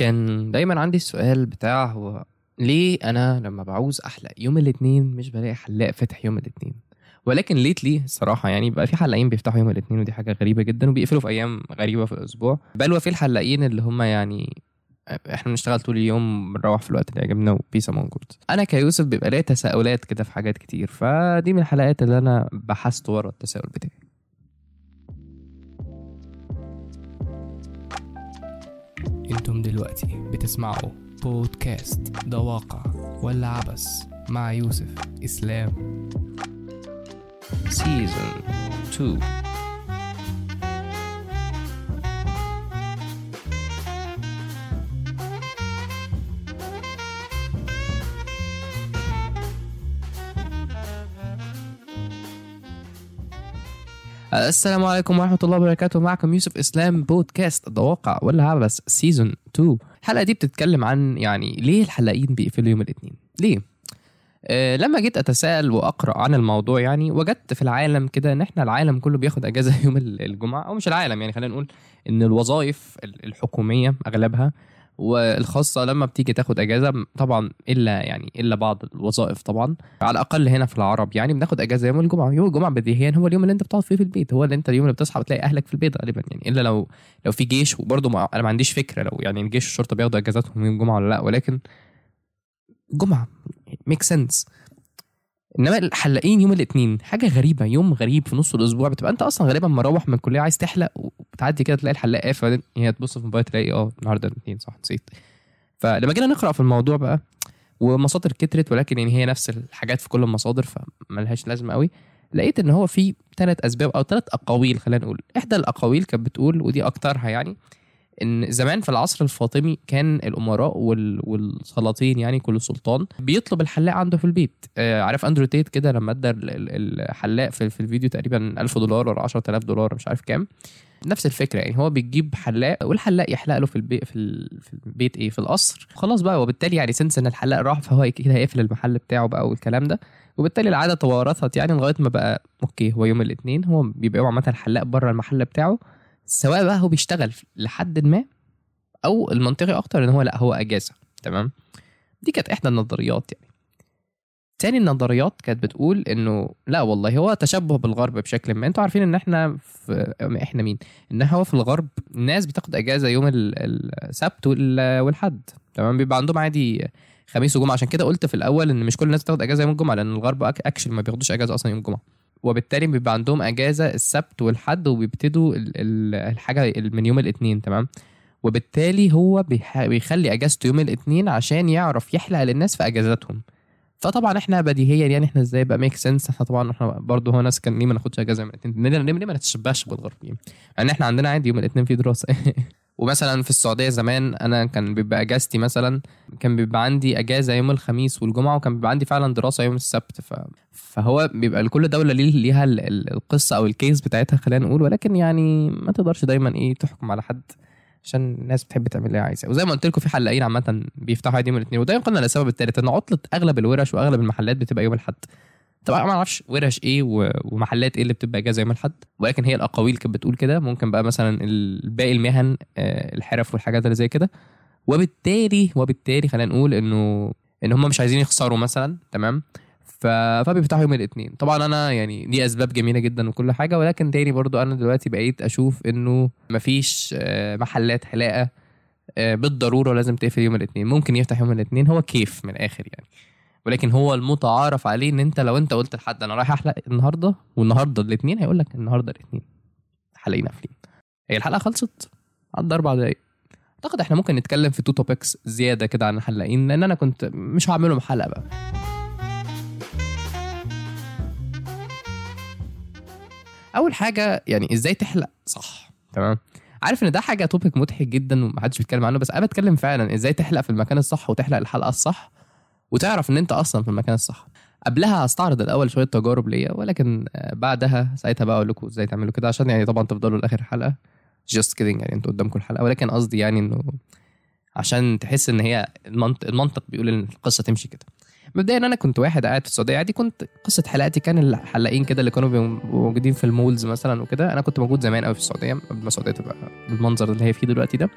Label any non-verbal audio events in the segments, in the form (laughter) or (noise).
كان دايما عندي السؤال بتاع هو ليه أنا لما بعوز أحلق يوم الاثنين مش بلاقي حلاق فاتح يوم الاثنين ولكن ليتلي الصراحة يعني بقى في حلاقين بيفتحوا يوم الاثنين ودي حاجة غريبة جدا وبيقفلوا في أيام غريبة في الأسبوع. بل وفي الحلاقين اللي هم يعني إحنا بنشتغل طول اليوم بنروح في الوقت اللي يعجبنا وبيس أمونج أنا كيوسف بيبقى ليا تساؤلات كده في حاجات كتير فدي من الحلقات اللي أنا بحثت ورا التساؤل بتاعي. أنتم دلوقتي بتسمعوا بودكاست ده واقع ولا عبس مع يوسف إسلام. سيزون 2 السلام عليكم ورحمة الله وبركاته. معكم يوسف إسلام بودكاست ده واقع ولا عبس سيزون 2 الحلقة دي بتتكلم عن يعني ليه الحلاقين بيقفلوا يوم الاثنين؟ ليه؟ أه لما جيت أتساءل وأقرأ عن الموضوع يعني وجدت في العالم كده إن إحنا العالم كله بياخد أجازة (laughs) يوم الجمعة أو مش العالم يعني خلينا نقول إن الوظائف الحكومية أغلبها والخاصة لما بتيجي تاخد أجازة طبعا إلا يعني إلا بعض الوظائف طبعا. على الأقل هنا في العرب يعني بناخد أجازة يوم الجمعة. يوم الجمعة بديهيا هو اليوم اللي أنت بتقعد فيه في البيت. هو اللي أنت اليوم اللي بتصحى بتلاقي أهلك في البيت غالبا يعني. إلا لو لو في جيش وبرضه ما أنا ما عنديش فكرة لو يعني الجيش والشرطة بياخدوا أجازاتهم يوم الجمعة ولا لأ. ولكن جمعة ميك سنس إنما الحلاقين يوم الاثنين حاجة غريبة يوم غريب في نص الأسبوع بتبقى أنت أصلا غالبا مروح من الكلية عايز تحلق وبتعدي كده تلاقي الحلاق قافل بعدين هي تبص في الموبايل تلاقي آه النهارده الاثنين صح نسيت. فلما جينا نقرأ في الموضوع بقى ومصادر كترت ولكن يعني هي نفس الحاجات في كل المصادر فملهاش لازمة قوي لقيت إن هو في ثلاث أسباب أو ثلاث أقاويل خلينا نقول. إحدى الأقاويل كانت بتقول ودي أكترها يعني إن زمان في العصر الفاطمي كان الأمراء وال... والسلاطين يعني كل سلطان بيطلب الحلاق عنده في البيت. آه عارف أندرو تيت كده لما أدى الحلاق في, في الفيديو تقريبا 1000 دولار ولا 10000 دولار مش عارف كام. نفس الفكرة يعني هو بيجيب حلاق والحلاق يحلق له في البيت في, ال... في البيت إيه؟ في القصر. خلاص بقى وبالتالي يعني since إن الحلاق راح فهو كده هيقفل المحل بتاعه بقى والكلام ده. وبالتالي العادة توارثت يعني لغاية ما بقى okay هو يوم الاثنين هو بيبقى عامة الحلاق بره المحل بتاعه. سواء بقى هو بيشتغل لحد ما أو المنطقي أكتر إن هو لأ هو أجازة. تمام؟ دي كانت إحدى النظريات يعني. تاني النظريات كانت بتقول إنه لأ والله هو تشبه بالغرب بشكل ما. أنتوا عارفين إن إحنا في إحنا مين؟ إن هو في الغرب الناس بتاخد أجازة يوم السبت والحد. تمام؟ بيبقى عندهم عادي خميس وجمعة. عشان كده قلت في الأول إن مش كل الناس بتاخد أجازة يوم الجمعة لأن الغرب اكشن ما بياخدوش أجازة أصلا يوم الجمعة. وبالتالي بيبقى عندهم أجازة السبت والحد وبيبتدوا الحاجة من يوم الاثنين تمام؟ وبالتالي هو بيخلي أجازته يوم الاثنين عشان يعرف يحلق للناس في أجازاتهم. فطبعا إحنا بديهيا يعني إحنا إزاي بقى make sense إحنا طبعا إحنا برضه هو ناس كان ليه ما ناخدش أجازة يوم الاثنين ليه, ما نتشبهش بالغربيين يعني؟ إحنا عندنا عادي يوم الاثنين في دراسة. (laughs) ومثلا في السعودية زمان أنا كان بيبقى إجازتي مثلا كان بيبقى عندي إجازة يوم الخميس والجمعة وكان بيبقى عندي فعلا دراسة يوم السبت. ف... فهو بيبقى لكل دولة ليه ليها القصة أو الكيس بتاعتها خلينا نقول. ولكن يعني ما تقدرش دايما إيه تحكم على حد عشان الناس بتحب تعمل اللي عايزه وزي ما قلت لكم في حلاقين عامة بيفتحوا يوم الاثنين وده ينقلنا للسبب الثالث إن عطلة أغلب الورش وأغلب المحلات بتبقى يوم الأحد. طبعا ما أعرفش ورش إيه ومحلات إيه اللي بتبقى اجازه يوم الأحد ولكن هي الأقاويل كانت بتقول كده. ممكن بقى مثلا باقي المهن الحرف والحاجات اللي زي كده. وبالتالي وبالتالي خلينا نقول إنه إن هم مش عايزين يخسروا مثلا تمام. فبيفتحوا يوم الاثنين طبعا أنا يعني دي أسباب جميلة جدا وكل حاجة ولكن تاني برضو أنا دلوقتي بقيت أشوف إنه مفيش محلات حلاقة بالضرورة لازم تقفل يوم الاثنين ممكن يفتح يوم الاثنين هو كيف من الآخر يعني. ولكن هو المتعارف عليه إن أنت لو أنت قلت لحد أنا رايح أحلق النهارده والنهاردة الاثنين هيقول لك النهارده الاثنين حلاقين قافلين. هي الحلقة خلصت. عدى أربع دقايق. أعتقد إحنا ممكن نتكلم في two topics زيادة كده عن الحلاقين لأن أنا كنت مش هعملهم حلقة بقى. أول حاجة يعني إزاي تحلق؟ صح. تمام. عارف إن ده حاجة topic مضحك جدا ومحدش بيتكلم عنه بس أنا بتكلم فعلا إزاي تحلق في المكان الصح وتحلق الحلقة الصح. وتعرف إن أنت أصلا في المكان الصح. قبلها هستعرض الأول شوية تجارب ليا ولكن بعدها ساعتها بقى أقول لكم إزاي تعملوا كده عشان يعني طبعا تفضلوا لآخر الحلقة just kidding يعني أنتوا قدامكم الحلقة. ولكن قصدي يعني إنه عشان تحس إن هي المنطق, المنطق بيقول إن القصة تمشي كده. مبدئيا أنا كنت واحد قاعد في السعودية عادي كنت قصة حلقاتي كان الحلاقين كده اللي كانوا موجودين في ال malls مثلا وكده. أنا كنت موجود زمان قوي في السعودية قبل ما السعودية تبقى بالمنظر اللي هي فيه دلوقتي ده.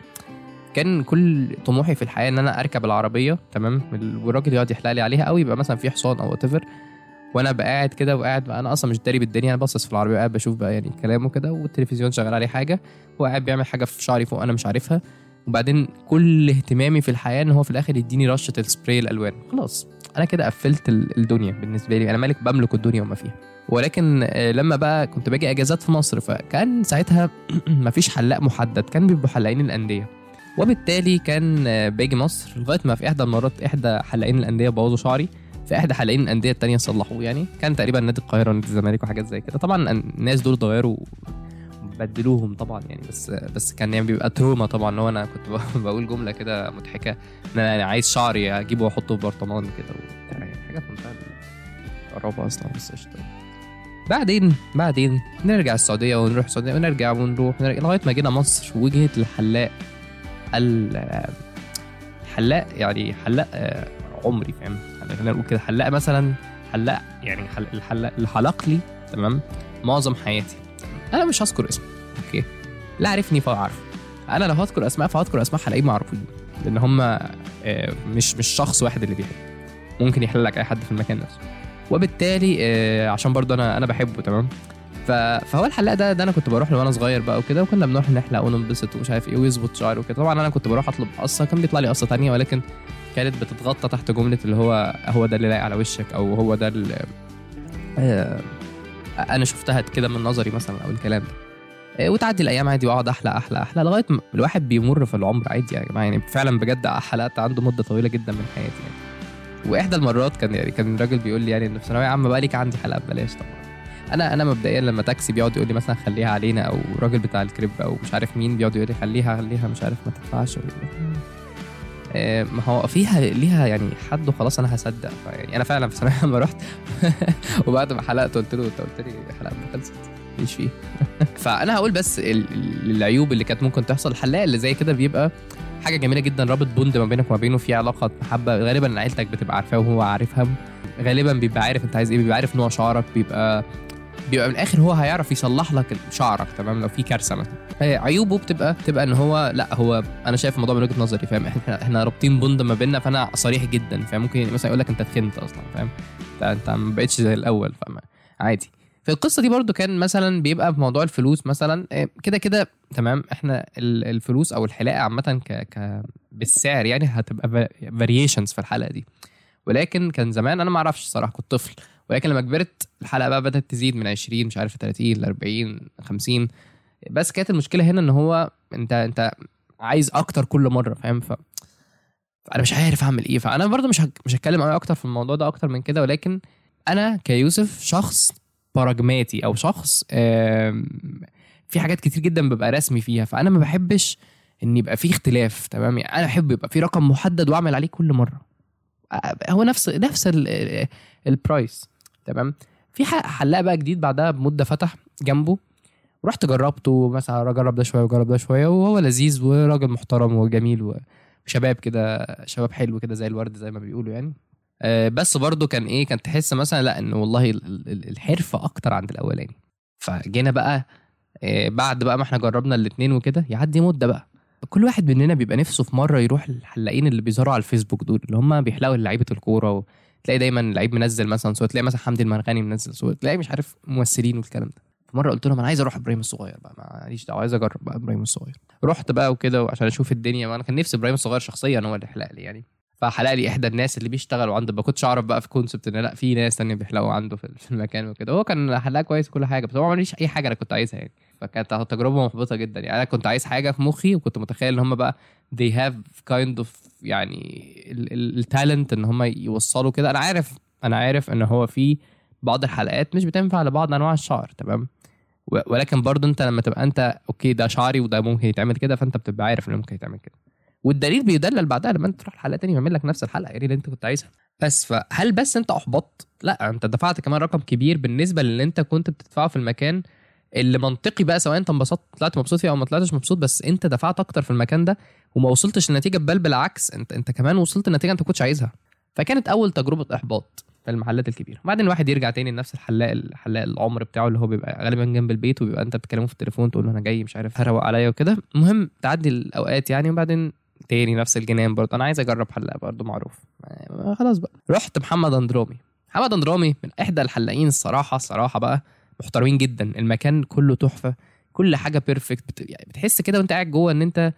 كان كل طموحي في الحياة إن أنا أركب العربية تمام؟ والراجل يقعد يحلق لي عليها أو يبقى مثلا في حصان أو what وأنا بقى قاعد كده وقاعد أنا أصلا مش داري بالدنيا أنا باصص في العربية وقاعد بشوف بقى يعني كلامه كده والتلفزيون شغال عليه حاجة هو قاعد بيعمل حاجة في شعري فوق أنا مش عارفها. وبعدين كل اهتمامي في الحياة إن هو في الآخر يديني رشة السبراي الألوان. خلاص أنا كده قفلت ال- الدنيا بالنسبة لي. أنا مالك بملك الدنيا وما فيها. ولكن آه، لما بقى كنت باجي إجازات في مصر فكان ساعتها (clears throat) مفيش حلاق محدد كان بيبقوا حلاقين الأندية. وبالتالي كان باجي مصر لغاية ما في إحدى المرات إحدى حلاقين الأندية بوظوا شعري في إحدى حلاقين الأندية التانية صلحوه. يعني كان تقريبا نادي القاهرة ونادي الزمالك وحاجات زي كده. طبعا الناس دول اتغيروا بدلوهم طبعا يعني بس بس كان يعني بيبقى تروما طبعا. لو أنا كنت (laughs) بقول جملة كده مضحكة إن أنا يعني عايز شعري أجيبه وأحطه في برطمان كده يعني حاجة في منتهى أصلا بس قشطة. بعدين بعدين نرجع السعودية ونروح السعودية ونرجع ونروح لغاية ما جينا مصر وجهت الحلاق ال- الحلاق يعني حلاق آه، عمري فاهم؟ يعني خلينا نقول كده. حلاق مثلا حلاق يعني حل- الحلاق اللي حلق لي تمام؟ معظم حياتي. أنا مش هذكر اسمه أوكي؟ لا عرفني فهو عارف أنا لو هذكر أسماء فهذكر أسماء حلاقين معروفين لأن هم آه، مش مش شخص واحد اللي بيحب. ممكن يحل لك أي حد في المكان نفسه. وبالتالي آه، عشان برضه أنا أنا بحبه تمام؟ ف- فهو الحلاق ده ده أنا كنت بروح له وأنا صغير بقى وكده وكنا بنروح نحلق وننبسط ومش عارف إيه ويظبط شعر وكده. طبعا أنا كنت بروح أطلب قصة كان بيطلع لي قصة تانية ولكن كانت بتتغطى تحت جملة اللي هو هو ده اللي لايق على وشك أو هو ده اللي آه، أنا شفتها كده من نظري مثلا أو الكلام ده. آه، وتعدي الأيام عادي وأقعد أحلى أحلى أحلى لغاية ما الواحد بيمر في العمر عادي يا جماعة. يعني فعلا بجد حلقت عنده مدة طويلة جدا من حياتي يعني. وإحدى المرات كان يعني كان الراجل بيقول لي يعني إنه في ثانوية عامة بقى ليك عندي حلقة ببلاش طبعا. أنا أنا مبدئيا لما تاكسي بيقعد يقول لي مثلا خليها علينا أو الراجل بتاع الكريب أو مش عارف مين بيقعد يقول لي خليها خليها مش عارف ما تدفعش آه، ما هو فيها ليها يعني حد وخلاص أنا هصدق. يعني أنا فعلا ثانوية عامة رحت (laughs) وبعد ما حلقت قلت له أنت قلت لي حلقة ما خلصت. مش فيه. (laughs) فأنا هقول بس ال- ال- العيوب اللي كانت ممكن تحصل. الحلاق اللي زي كده بيبقى حاجة جميلة جدا. رابط بوند ما بينك وما بينه في علاقة محبه غالبا عيلتك بتبقى عارفاه وهو عارفها. غالبا بيبقى عارف أنت عايز إيه بيبقى عارف نوع شعرك بيبقى بيبقى من الآخر هو هيعرف يصلح لك شعرك تمام؟ لو في كارثة مثلا. عيوبه بتبقى بتبقى إن هو لأ هو أنا شايف الموضوع من وجهة نظري فاهم؟ إحنا إحنا رابطين بوند ما بيننا فأنا صريح جدا فاهم؟ ممكن مثلا يقول لك أنت تخنت أصلا فاهم؟ انت ما بقتش زي الأول فاهم؟ عادي. في القصة دي برضو كان مثلا بيبقى في موضوع الفلوس مثلا آه، كده كده تمام؟ إحنا ال- الفلوس أو الحلاقة عامة ك ك بالسعر يعني هتبقى فاريشنز في الحلقة دي. ولكن كان زمان أنا ما أعرفش الصراحة كنت طفل. ولكن لما كبرت الحلقة بقى بدأت تزيد من 20 مش عارف 30 ل 40 50 بس كانت المشكلة هنا إن هو أنت أنت عايز أكتر كل مرة فاهم؟ ف فأنا مش عارف أعمل إيه. فأنا برضو مش هك... مش هتكلم قوي أكتر في الموضوع ده أكتر من كده ولكن أنا كيوسف شخص براجماتي أو شخص في حاجات كتير جدا ببقى رسمي فيها. فأنا ما بحبش إن يبقى في اختلاف تمام؟ يعني أنا أحب يبقى في رقم محدد وأعمل عليه كل مرة. هو نفس نفس ال- ال- البرايس تمام؟ في حلاق بقى جديد بعدها بمدة فتح جنبه. رحت جربته مثلا أجرب ده شوية وجرب ده شوية وهو لذيذ وراجل محترم وجميل وشباب كده شباب حلو كده زي الورد زي ما بيقولوا يعني. آه، بس برضه كان إيه كان تحس مثلا لأ انه والله ال- ال- الحرفه أكتر عند الأولاني. فجينا بقى آه، بعد بقى ما إحنا جربنا الاتنين وكده يعدي مدة بقى. كل واحد مننا بيبقى نفسه في مرة يروح الحلاقين اللي بيظهروا على الفيسبوك دول اللي هم بيحلقوا لعيبة الكورة. تلاقي دايما لعيب منزل مثلا صوره تلاقي مثلا حمدي المرغني منزل صوره تلاقي مش عارف ممثلين والكلام ده. فمرة قلت لهم أنا عايز أروح إبراهيم الصغير بقى معليش دعوة عايز أجرب بقى إبراهيم الصغير. رحت بقى وكده عشان أشوف الدنيا وأنا كان نفسي إبراهيم الصغير شخصيا هو اللي يحلق لي يعني. فحلق لي إحدى الناس اللي بيشتغلوا عنده. ما كنتش أعرف بقى في كونسبت إن لا في ناس تانية بيحلقوا عنده في المكان وكده. هو كان حلاق كويس وكل حاجة بس هو ما عمليش أي حاجة أنا كنت عايزها يعني. فكانت تجربة محبطة جدا يعني. أنا كنت عايز حاجة في مخي وكنت متخيل إن هم بقى they have kind of يعني التالنت إن هم يوصلوا كده. أنا عارف أنا عارف إن هو في بعض الحلقات مش بتنفع لبعض أنواع الشعر تمام؟ ولكن برضه أنت لما تبقى أنت أوكي ده شعري وده ممكن يتعمل كده فأنت بتبقى عارف إنه ممكن يتعمل كده. والدليل بيدلل بعدها لما انت تروح حلقه تاني يعمل لك نفس الحلقة يعني اللي انت كنت عايزها. بس فهل بس انت احبطت؟ لا انت دفعت كمان رقم كبير بالنسبة للي انت كنت بتدفعه في المكان اللي منطقي بقى سواء انت انبسطت طلعت مبسوط فيه أو ما طلعتش مبسوط بس انت دفعت أكتر في المكان ده وما وصلتش لنتيجه بل بالعكس انت انت كمان وصلت لنتيجة انت كنتش عايزها. فكانت أول تجربة إحباط في المحلات الكبيرة. وبعدين الواحد يرجع تاني لنفس الحلاق الحلاق العمر بتاعه اللي هو بيبقى غالبا جنب البيت وبيبقى انت بتكلمه في التليفون تقول له أنا جاي مش عارف هروق عليا وكده. المهم تعدي الأوقات يعني وبعدين تاني نفس الجنان برضه. أنا عايز أجرب حلاق برضه معروف. آه، خلاص بقى. رحت محمد اندرامي محمد اندرامي من إحدى الحلاقين الصراحه الصراحه بقى محترمين جدا. المكان كله تحفة. كل حاجة perfect بت... يعني بتحس كده وأنت قاعد جوه إن أنت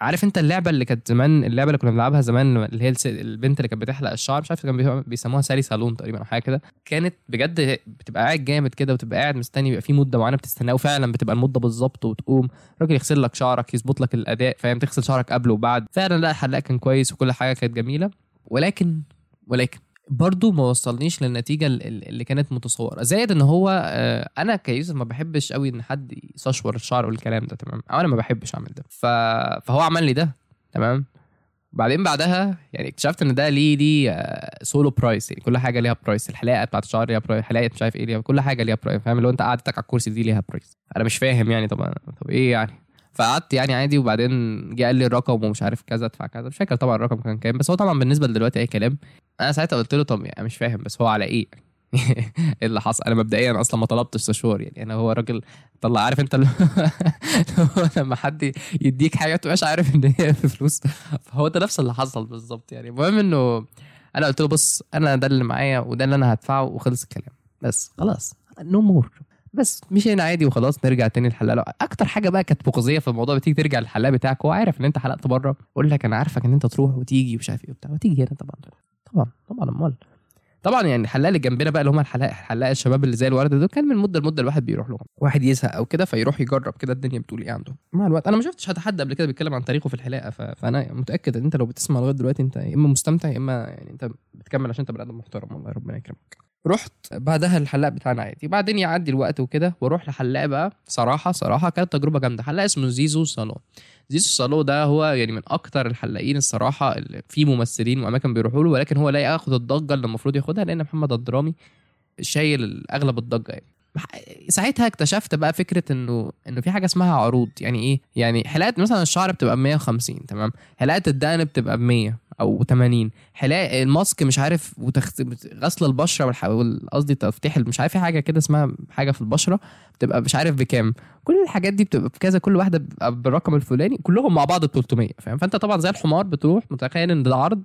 عارف انت اللعبة اللي كانت زمان اللعبة اللي كنا بنلعبها زمان اللي هي البنت اللي كانت بتحلق الشعر مش عارف كان بي- بيسموها سالي صالون تقريبا أو حاجة كده. كانت بجد بتبقى قاعد جامد كده وتبقى قاعد مستني يبقى في مدة معينة بتستناه وفعلا بتبقى المدة بالظبط وتقوم. الراجل يغسل لك شعرك يظبط لك الأداء فاهم؟ تغسل شعرك قبل وبعد. فعلا لا الحلاق كان كويس وكل حاجة كانت جميلة. ولكن ولكن برضو ما وصلنيش للنتيجة ال- ال- اللي كانت متصورة. زائد إن هو آه، أنا كيوسف ما بحبش قوي إن حد يستشور الشعر والكلام ده تمام؟ أو أنا ما بحبش أعمل ده. فهو عمل لي ده تمام؟ بعدين بعدها يعني اكتشفت إن ده ليه ليه solo price يعني كل حاجة ليها price الحلاقة بتاعت الشعر ليها price حلاقه مش عارف إيه ليها كل حاجة ليها price فاهم؟ هو أنت قعدتك على الكرسي دي ليها price أنا مش فاهم يعني طب طب إيه يعني؟ فقعدت يعني عادي وبعدين جه قال لي الرقم ومش عارف كذا ادفع كذا. مش فاكر طبعا الرقم كان كام بس هو طبعا بالنسبة لدلوقتي أي كلام أنا ساعتها قلت له طب يعني مش فاهم بس هو على إيه؟ (laughs) إيه اللي حصل؟ أنا مبدئيا أصلا ما طلبتش استشوار يعني أنا هو راجل طلع عارف أنت (laughs) لما حد يديك حاجة تبقاش عارف إن هي بفلوس فهو ده نفس اللي حصل بالظبط يعني. المهم إنه أنا قلت له بص أنا ده اللي معايا وده اللي أنا هدفعه وخلص الكلام. بس خلاص no more بس مشينا عادي وخلاص نرجع تاني للحلاق أكتر حاجة بقى كانت مخزيه في الموضوع بتيجي ترجع للحلاق بتاعك هو عارف إن أنت حلقت بره يقول لك أنا عارفك إن أنت تروح وتيجي ومش عارف إيه وبتاع. وتيجي هنا طبعا. طبعا طبعا أمال. طبعا يعني الحلاق اللي جنبنا بقى اللي هم الحلاق حلاق الشباب اللي زي الورده دول كان من مدة لمدة الواحد بيروح لهم. واحد يزهق أو كده فيروح يجرب كده الدنيا بتقول إيه عنده. مع الوقت أنا ما شفتش حد قبل كده بيتكلم عن تاريخه في الحلاقة ف... فأنا متأكد إن أنت لو بتسمع لغاية دلوقتي أنت يا إما مستمتع يا إما يعني أنت بتكمل عشان أنت بني آدم محترم والله ربنا يكرمك. رحت بعدها الحلاق بتاعنا عادي. بعدين يعدي الوقت وكده وأروح لحلاق بقى. صراحة صراحة كانت تجربة جامدة. حلاق اسمه زيزو صالون. زيزو صالو ده هو يعني من أكتر الحلاقين الصراحة اللي في ممثلين وأماكن بيروحوا له ولكن هو لا ياخد الضجة اللي المفروض ياخدها لأن محمد الدرامي شايل أغلب الضجة يعني. ساعتها اكتشفت بقى فكرة إنه إنه في حاجة اسمها عروض. يعني إيه؟ يعني حلاقه مثلا الشعر بتبقى ب 150 تمام؟ حلاقه الدقن بتبقى ب 100 أو 80 حلاقه الماسك مش عارف وتخت... غسل البشرة قصدي تفتيح مش عارف في حاجة كده اسمها حاجة في البشرة بتبقى مش عارف بكام. كل الحاجات دي بتبقى بكذا كل واحدة بالرقم الفلاني كلهم مع بعض ب 300 فاهم؟ فأنت طبعا زي الحمار بتروح متخيل إن ده عرض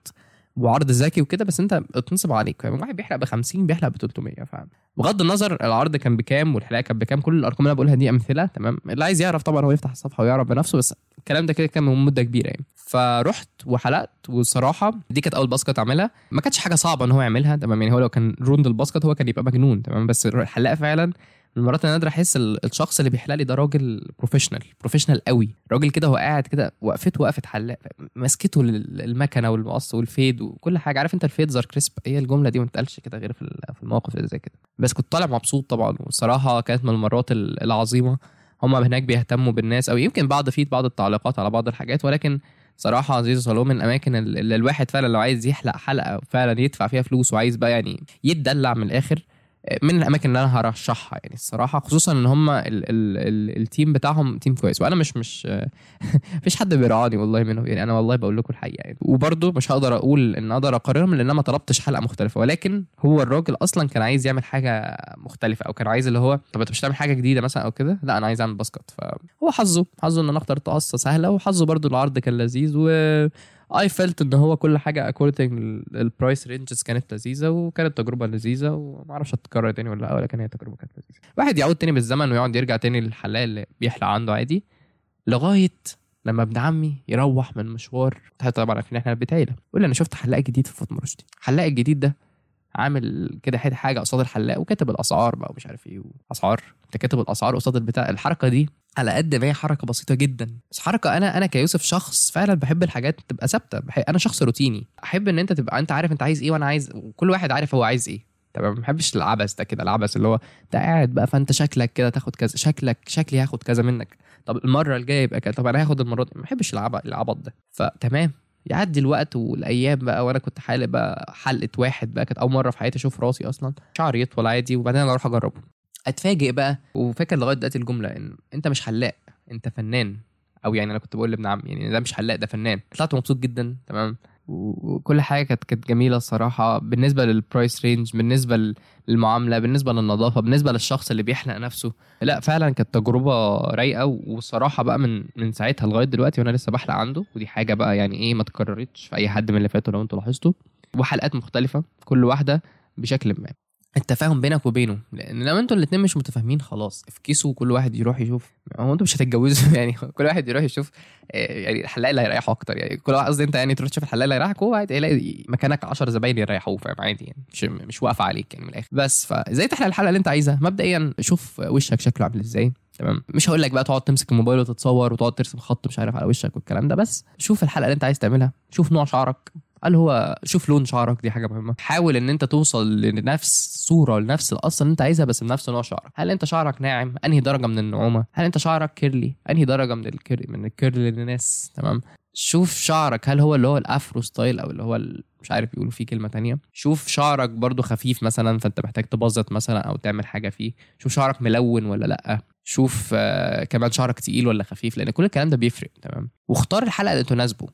وعرض ذكي وكده بس انت اتنصب عليك فاهم؟ واحد بيحلق ب 50 بيحلق ب 300 فاهم؟ بغض النظر العرض كان بكام والحلاقه كانت بكام كل الأرقام اللي أنا بقولها دي أمثلة تمام؟ اللي عايز يعرف طبعا هو يفتح الصفحة ويعرف بنفسه بس الكلام ده كده كان من مدة كبيرة يعني. فرحت وحلقت والصراحه دي كانت أول basket أعملها. ما كانتش حاجة صعبة إن هو يعملها تمام؟ يعني هو لو كان روند ال basket هو كان يبقى مجنون تمام؟ بس الحلاق فعلا المرات اللي نادر أحس ال- الشخص اللي بيحلق لي ده راجل professional professional قوي. راجل كده هو قاعد كده وقفته وقفه حلاق مسكته للمكنة والمقص والفيد وكل حاجة. عارف أنت الفيد زار كريسب؟ هي الجملة دي ما اتقالش كده غير في ال- في المواقف اللي زي كده. بس كنت طالع مبسوط طبعا. والصراحة كانت من المرات ال- العظيمة. هم هناك بيهتموا بالناس أو يمكن بعض فيد بعض التعليقات على بعض الحاجات. ولكن صراحة زيزو صالون من الأماكن اللي الواحد فعلا لو عايز يحلق حلقة فعلا يدفع فيها فلوس وعايز بقى يعني يتدلع من الآخر من الأماكن اللي أنا هرشحها يعني الصراحة خصوصا إن هم ال ال ال ال team بتاعهم team كويس. وأنا مش مش (laughs) مفيش حد بيرعاني والله منهم يعني. أنا والله بقول لكم الحقيقة يعني. وبرده مش هقدر أقول إن أقدر أقارنهم لأن أنا ما طلبتش حلقة مختلفة. ولكن هو الراجل أصلا كان عايز يعمل حاجة مختلفة أو كان عايز اللي هو طب أنت مش تعمل حاجة جديدة مثلا أو كده؟ لأ أنا عايز أعمل basket. فهو حظه حظه إن أنا اخترت قصه سهلة وحظه برده العرض كان لذيذ و I felt إن هو كل حاجة according ال price ranges كانت لذيذة وكانت تجربة لذيذة وما أعرفش هتتكرر تاني ولا لأ ولكن هي تجربة كانت لذيذة. واحد يعود تاني بالزمن ويقعد يرجع تاني للحلاق اللي بيحلق عنده عادي لغاية لما ابن عمي يروح من مشوار طبعا عارفين إحنا بيت عيله يقول لي أنا شفت حلاق جديد في فاطمه رشدي الحلاق الجديد ده عامل كده حاجة قصاد الحلاق وكاتب الأسعار بقى ومش عارف إيه اسعار أنت كاتب الأسعار قصاد البتاع. الحركة دي على قد ما هي حركة بسيطة جدا. بس حركة أنا أنا كيوسف شخص فعلا بحب الحاجات تبقى ثابتة. أنا شخص روتيني. أحب إن أنت تبقى أنت عارف أنت عايز إيه وأنا عايز وكل واحد عارف هو عايز إيه. تمام؟ ما بحبش العبث ده كده العبث اللي هو أنت قاعد بقى فأنت شكلك كده تاخد كذا شكلك شكلي هاخد كذا منك. طب المرة الجاية يبقى كذا طب أنا هاخد المرة دي. ما بحبش العبط ده. فتمام. يعدي الوقت والأيام بقى وأنا كنت حالق بقى حلقة واحد بقى كانت أول مرة في حياتي أشوف راسي أصلا. شعري يطول عادي وبعدين أنا أروح أجربه. أتفاجئ بقى. وفاكر لغاية دلوقتي الجملة إن أنت مش حلاق أنت فنان. أو يعني أنا كنت بقول لابن عمي يعني ده مش حلاق ده فنان. طلعت مبسوط جدا تمام؟ وكل حاجة كانت كانت جميلة الصراحة. بالنسبة لل price range بالنسبة للمعاملة بالنسبة للنظافة بالنسبة للشخص اللي بيحلق نفسه. لا فعلا كانت تجربة رايقة. والصراحة بقى من من ساعتها لغاية دلوقتي وأنا لسه بحلق عنده. ودي حاجة بقى يعني إيه ما تكررتش في أي حد من اللي فاتوا لو أنتوا لاحظتوا. وحلقات مختلفة كل واحدة بشكل ما. التفاهم بينك وبينه. لأن لو أنتوا الاثنين مش متفاهمين خلاص افكسوا كل واحد يروح يشوف. هو أنتوا مش هتتجوزوا (laughs) يعني كل واحد يروح يشوف آه، يعني الحلاق اللي هيريحه أكتر. يعني كل واحد قصدي انت يعني تروح تشوف الحلاق اللي هيريحك هو هيلاقي مكانك 10 زباين يريحوه فاهم؟ عادي يعني مش مش واقفة عليك يعني من الآخر. بس فازاي تحلق الحلقة اللي انت عايزها؟ مبدئيا شوف وشك شكله عامل إزاي تمام؟ مش هقول لك بقى تقعد تمسك الموبايل وتتصور وتقعد ترسم خط مش عارف على وشك والكلام ده بس شوف الحلقة اللي انت عايز تعملها. شوف نوع شعرك. هل هو شوف لون شعرك دي حاجة مهمة. حاول إن أنت توصل لنفس صورة لنفس الأصل اللي أنت عايزها بس بنفس نوع شعرك. هل أنت شعرك ناعم؟ أنهي درجة من النعومة؟ هل أنت شعرك curly أنهي درجة من ال curly من ال curly للناس تمام؟ شوف شعرك هل هو اللي هو ال afro style أو اللي هو مش عارف يقولوا فيه كلمة تانية. شوف شعرك برضو خفيف مثلا فأنت محتاج تبسط مثلا أو تعمل حاجة فيه. شوف شعرك ملون ولا لأ. شوف آه كمان شعرك تقيل ولا خفيف لأن كل الكلام ده بيفرق تمام؟ واختار الحلقة اللي تناسبه.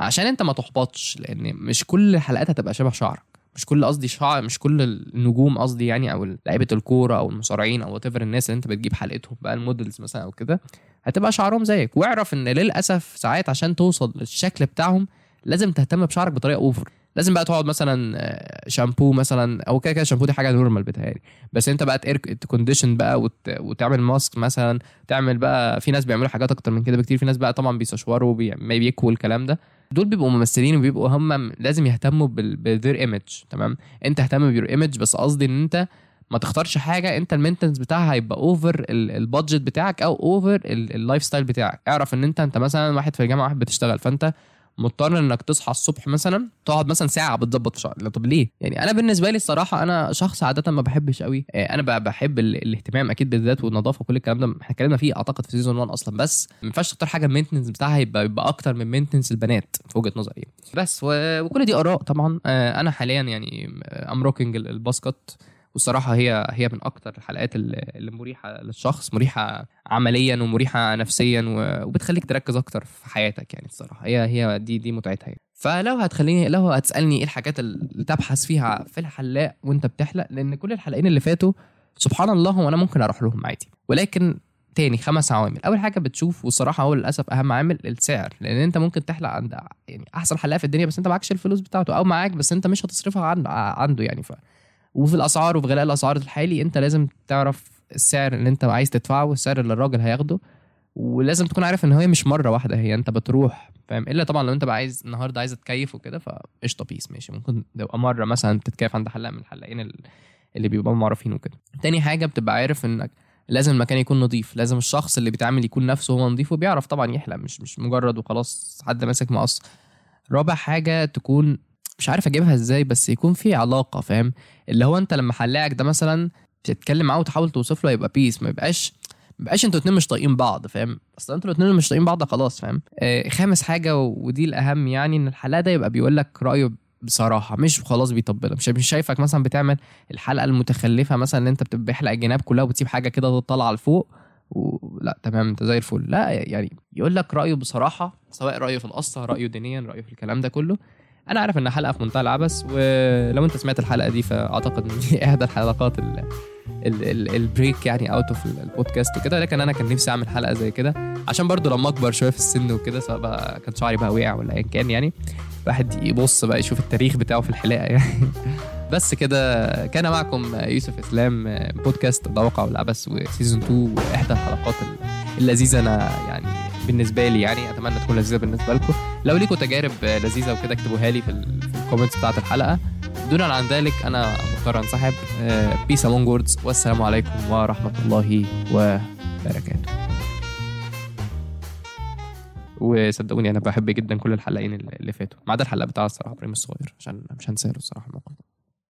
عشان انت ما تحبطش لأن مش كل الحلقات هتبقى شبه شعرك. مش كل قصدي شعر مش كل النجوم قصدي يعني أو لعيبة الكورة أو المصارعين أو what الناس اللي انت بتجيب حلقتهم بقى ال models مثلا أو كده هتبقى شعرهم زيك. واعرف إن للأسف ساعات عشان توصل للشكل بتاعهم لازم تهتم بشعرك بطريقة over لازم بقى تقعد مثلا آه، شامبو مثلا أو كده كده شامبو دي حاجة normal بتهيألي بس أنت بقى ت condition بقى وت... وتعمل mask مثلا تعمل بقى في ناس بيعملوا حاجات أكتر من كده بكتير. في ناس بقى طبعا بيستشوروا بي... ما بيكوا الكلام ده. دول بيبقوا ممثلين وبيبقوا هم لازم يهتموا بال their image تمام؟ أنت اهتم ب your image بس قصدي إن أنت ما تختارش حاجة أنت ال maintenance بتاعها هيبقى over ال budget بتاعك أو over ال lifestyle بتاعك. اعرف إن أنت أنت مثلا واحد في الجامعة واحد بتشتغل. فأنت مضطر إنك تصحى الصبح مثلا تقعد مثلا ساعة بتظبط شعرك طب ليه؟ يعني أنا بالنسبة لي الصراحة أنا شخص عادة ما بحبش قوي آه، أنا بحب الاهتمام أكيد بالذات والنظافة وكل الكلام ده. إحنا اتكلمنا فيه أعتقد في season 1 أصلا بس ما ينفعش تختار حاجة ال maintenance بتاعها يبقى يبقى أكتر من maintenance البنات في وجهة نظري. بس وكل دي آراء طبعا آه، أنا حاليا يعني I'm rocking ال buzz cut. والصراحه هي هي من أكتر الحلقات اللي مريحة للشخص مريحة عمليا ومريحة نفسيا وبتخليك تركز أكتر في حياتك يعني الصراحة. هي هي دي دي متعتها يعني. فلو هتخليني لو هتسألني إيه الحاجات اللي تبحث فيها في الحلاق وأنت بتحلق لأن كل الحلاقين اللي فاتوا سبحان الله وأنا ممكن أروح لهم عادي. ولكن تاني خمس عوامل. أول حاجة بتشوف والصراحه هو للأسف أهم عامل السعر. لأن أنت ممكن تحلق عند يعني أحسن حلاق في الدنيا بس أنت معكش الفلوس بتاعته أو معاك بس أنت مش هتصرفها عنده يعني. ف وفي الأسعار وفي غلاء الأسعار الحالي أنت لازم تعرف السعر اللي أنت عايز تدفعه والسعر اللي الراجل هياخده ولازم تكون عارف إن هي مش مرة واحدة هي أنت بتروح فاهم؟ إلا طبعا لو أنت بقى عايز النهارده عايز تكيف وكده فقشطة بيس ماشي. ممكن تبقى مرة مثلا تتكيف عند حلاق من الحلاقين اللي بيبقوا معروفين وكده. تاني حاجة بتبقى عارف إنك لازم المكان يكون نظيف لازم الشخص اللي بيتعامل يكون نفسه هو نظيف وبيعرف طبعا يحلق مش مش مجرد وخلاص حد ماسك مقص. رابع حاجة تكون مش عارف أجيبها إزاي بس يكون في علاقة فاهم؟ اللي هو أنت لما حلاقك ده مثلا تتكلم معاه وتحاول توصف له يبقى بيس ما يبقاش ما يبقاش أنتوا اتنين مش طايقين بعض فاهم؟ أصل أنتوا الاتنين مش طايقين بعض خلاص فاهم؟ آه خامس حاجة ودي الأهم يعني إن الحلاق ده يبقى بيقول لك رأيه بصراحة مش خلاص بيطبلها مش مش شايفك مثلا بتعمل الحلقة المتخلفة مثلا إن أنت بتحلق الجناب كلها وبتسيب حاجة كده تطلع لفوق ولا تمام أنت زي الفل. لا يعني يقول لك رأيه بصراحة سواء رأيه في القصة رأيه دينيا رأيه في الكلام ده كله أنا عارف إنها حلقة في منتهى العبث ولو أنت سمعت الحلقة دي فأعتقد إن دي إحدى الحلقات ال ال ال ال break يعني out of البودكاست وكده لكن أنا كان نفسي أعمل حلقة زي كده عشان برضو لما أكبر شوية في السن وكده سواء بقى كان شعري بقى وقع ولا ايا كان يعني الواحد يبص بقى يشوف التاريخ بتاعه في الحلاقة يعني. (laughs) بس كده كان معكم يوسف إسلام بودكاست الواقع والعبث و season 2 وإحدى الحلقات اللذيذة أنا يعني بالنسبة لي يعني أتمنى تكون لذيذة بالنسبة لكم. لو ليكم تجارب لذيذة وكده اكتبوها لي في, ال comments بتاعت الحلقة. دونا عن ذلك أنا مضطر أنسحب. peace among worlds والسلام عليكم ورحمة الله وبركاته. وصدقوني أنا بحب جدا كل الحلقين اللي فاتوا. ما عدا الحلقة بتاع الصراحه إبراهيم الصغير عشان مش هنساه الصراحة الموقف